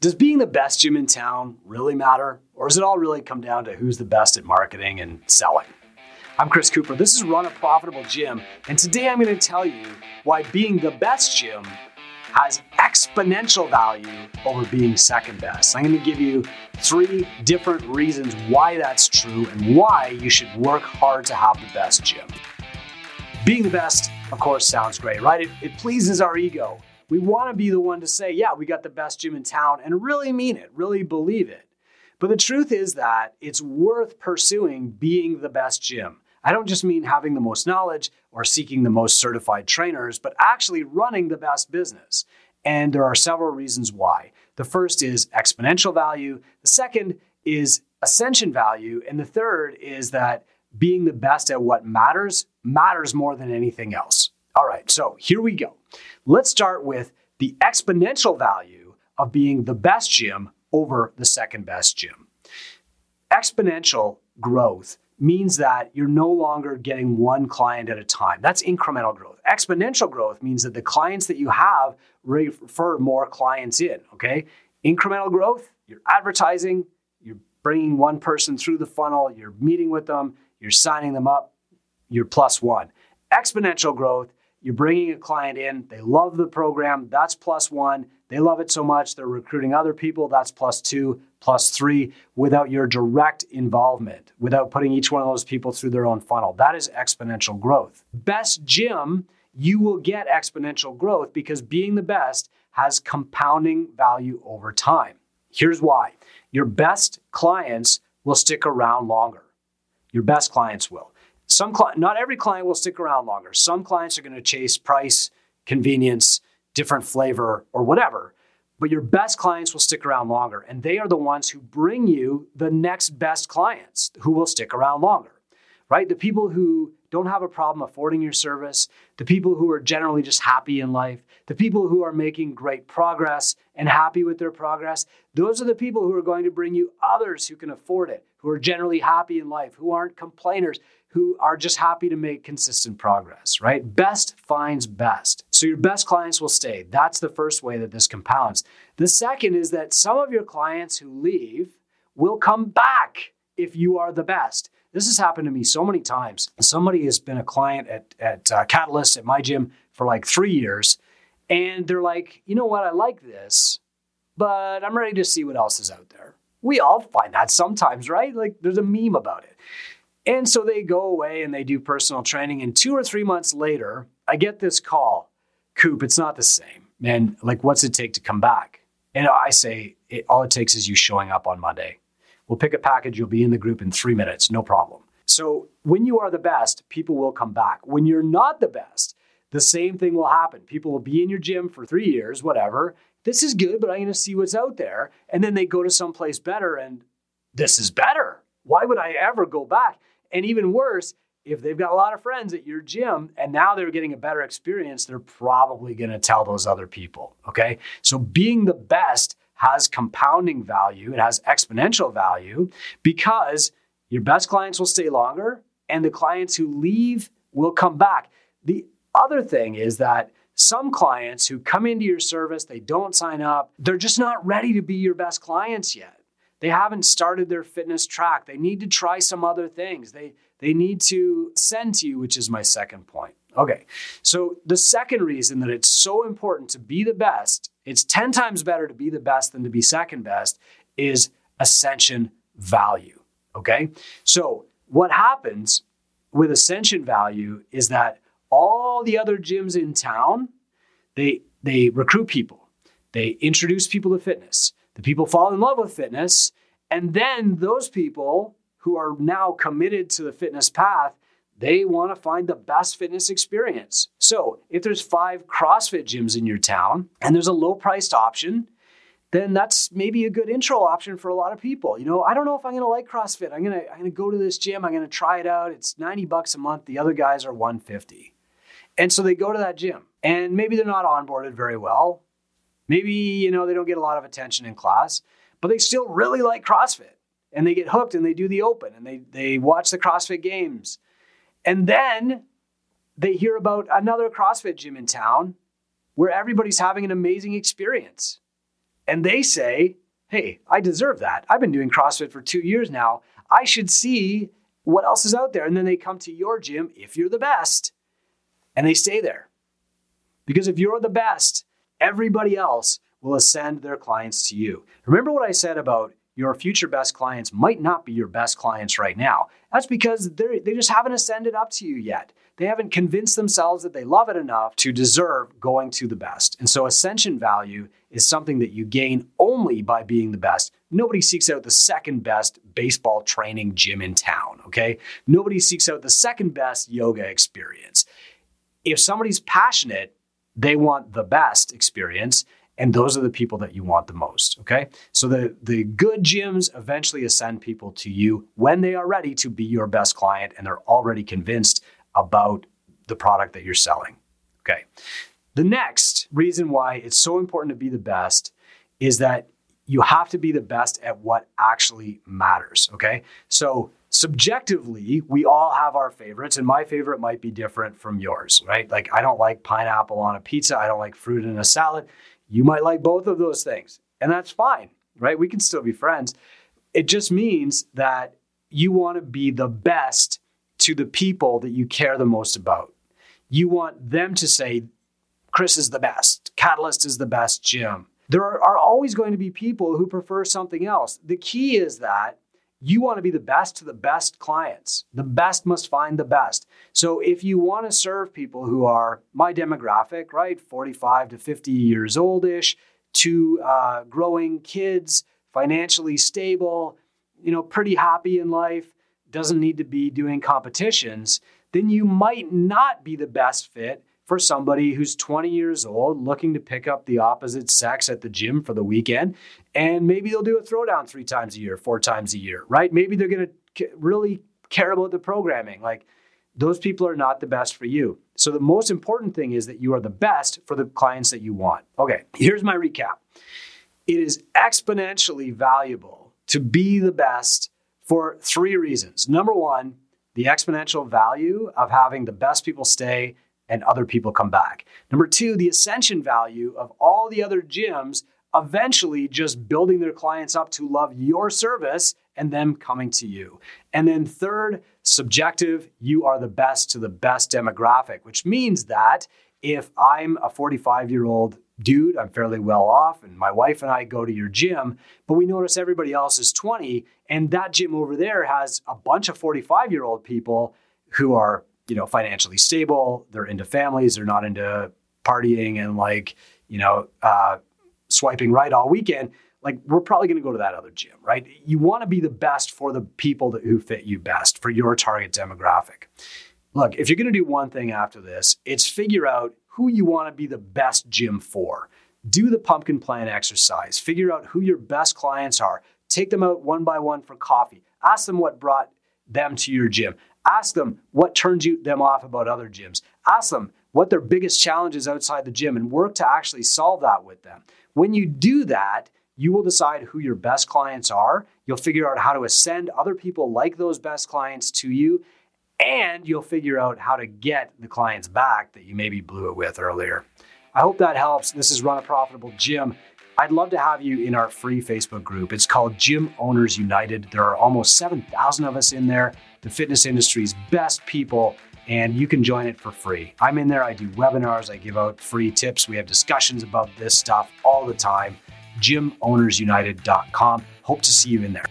Does being the best gym in town really matter? Or does it all really come down to who's the best at marketing and selling? I'm Chris Cooper. This is Run a Profitable Gym. And today I'm going to tell you why being the best gym has exponential value over being second best. I'm going to give you three different reasons why that's true and why you should work hard to have the best gym. Being the best, of course, sounds great, right? It, it pleases our ego. We want to be the one to say, yeah, we got the best gym in town and really mean it, really believe it. But the truth is that it's worth pursuing being the best gym. I don't just mean having the most knowledge or seeking the most certified trainers, but actually running the best business. And there are several reasons why. The first is exponential value, the second is ascension value, and the third is that being the best at what matters matters more than anything else. All right, so here we go. Let's start with the exponential value of being the best gym over the second best gym. Exponential growth means that you're no longer getting one client at a time. That's incremental growth. Exponential growth means that the clients that you have refer more clients in, okay? Incremental growth, you're advertising, you're bringing one person through the funnel, you're meeting with them, you're signing them up, you're plus one. Exponential growth you're bringing a client in, they love the program, that's plus one. They love it so much, they're recruiting other people, that's plus two, plus three, without your direct involvement, without putting each one of those people through their own funnel. That is exponential growth. Best gym, you will get exponential growth because being the best has compounding value over time. Here's why your best clients will stick around longer. Your best clients will. Some not every client will stick around longer. Some clients are going to chase price, convenience, different flavor, or whatever. But your best clients will stick around longer, and they are the ones who bring you the next best clients who will stick around longer. Right? The people who don't have a problem affording your service, the people who are generally just happy in life, the people who are making great progress and happy with their progress, those are the people who are going to bring you others who can afford it, who are generally happy in life, who aren't complainers, who are just happy to make consistent progress, right? Best finds best. So your best clients will stay. That's the first way that this compounds. The second is that some of your clients who leave will come back if you are the best. This has happened to me so many times. Somebody has been a client at, at uh, Catalyst at my gym for like three years, and they're like, you know what, I like this, but I'm ready to see what else is out there. We all find that sometimes, right? Like there's a meme about it. And so they go away and they do personal training. And two or three months later, I get this call Coop, it's not the same. Man, like, what's it take to come back? And I say, it, all it takes is you showing up on Monday. We'll pick a package, you'll be in the group in three minutes, no problem. So when you are the best, people will come back. When you're not the best, the same thing will happen. People will be in your gym for three years, whatever. This is good, but I'm going to see what's out there. And then they go to someplace better and this is better. Why would I ever go back? And even worse, if they've got a lot of friends at your gym and now they're getting a better experience, they're probably going to tell those other people. Okay. So being the best has compounding value, it has exponential value because your best clients will stay longer and the clients who leave will come back. The other thing is that some clients who come into your service, they don't sign up, they're just not ready to be your best clients yet. They haven't started their fitness track. They need to try some other things. They, they need to send to you, which is my second point. Okay, so the second reason that it's so important to be the best, it's 10 times better to be the best than to be second best, is ascension value. Okay, so what happens with ascension value is that all the other gyms in town, they, they recruit people, they introduce people to fitness, the people fall in love with fitness. And then those people who are now committed to the fitness path, they want to find the best fitness experience. So if there's five CrossFit gyms in your town and there's a low priced option, then that's maybe a good intro option for a lot of people. You know, I don't know if I'm going to like CrossFit. I'm going to I'm going to go to this gym. I'm going to try it out. It's 90 bucks a month. The other guys are 150. And so they go to that gym. And maybe they're not onboarded very well. Maybe, you know, they don't get a lot of attention in class, but they still really like CrossFit and they get hooked and they do the open and they, they watch the CrossFit games. And then they hear about another CrossFit gym in town where everybody's having an amazing experience. and they say, hey, I deserve that. I've been doing CrossFit for two years now. I should see what else is out there. And then they come to your gym if you're the best and they stay there. Because if you're the best, everybody else will ascend their clients to you. Remember what I said about your future best clients might not be your best clients right now. That's because they just haven't ascended up to you yet. They haven't convinced themselves that they love it enough to deserve going to the best. And so ascension value is something that you gain only by being the best. Nobody seeks out the second best baseball training gym in town, okay? Nobody seeks out the second best yoga experience. If somebody's passionate, they want the best experience and those are the people that you want the most okay so the the good gyms eventually ascend people to you when they are ready to be your best client and they're already convinced about the product that you're selling okay the next reason why it's so important to be the best is that you have to be the best at what actually matters okay so subjectively, we all have our favorites, and my favorite might be different from yours, right? Like, I don't like pineapple on a pizza, I don't like fruit in a salad. You might like both of those things, and that's fine, right? We can still be friends. It just means that you want to be the best to the people that you care the most about. You want them to say, Chris is the best, Catalyst is the best gym. There are, always going to be people who prefer something else. The key is that you want to be the best to the best clients. The best must find the best. So if you want to serve people who are my demographic, right, 45 to 50 years oldish, to uh, growing kids, financially stable, you know, pretty happy in life, doesn't need to be doing competitions, then you might not be the best fit for somebody who's 20 years old looking to pick up the opposite sex at the gym for the weekend. And maybe they'll do a throwdown three times a year, four times a year, right? Maybe they're going to really care about the programming. Like those people are not the best for you. So the most important thing is that you are the best for the clients that you want. Okay, here's my recap. It is exponentially valuable to be the best for three reasons. Number one, the exponential value of having the best people stay and other people come back. Number two, the ascension value of all the other gyms eventually just building their clients up to love your service and them coming to you. And then third, subjective, you are the best to the best demographic, which means that if I'm a 45 year old dude, I'm fairly well off, and my wife and I go to your gym, but we notice everybody else is 20, and that gym over there has a bunch of 45 year old people who are you know, financially stable. They're into families. They're not into partying and like, you know, uh, swiping right all weekend. Like we're probably going to go to that other gym, right? You want to be the best for the people that, who fit you best for your target demographic. Look, if you're going to do one thing after this, it's figure out who you want to be the best gym for. Do the pumpkin plan exercise. Figure out who your best clients are. Take them out one by one for coffee. Ask them what brought them to your gym. Ask them what turns you, them off about other gyms. Ask them what their biggest challenge is outside the gym and work to actually solve that with them. When you do that, you will decide who your best clients are. You'll figure out how to ascend other people like those best clients to you, and you'll figure out how to get the clients back that you maybe blew it with earlier. I hope that helps. This is Run a Profitable Gym. I'd love to have you in our free Facebook group. It's called Gym Owners United. There are almost 7,000 of us in there, the fitness industry's best people, and you can join it for free. I'm in there, I do webinars, I give out free tips. We have discussions about this stuff all the time. GymOwnersUnited.com. Hope to see you in there.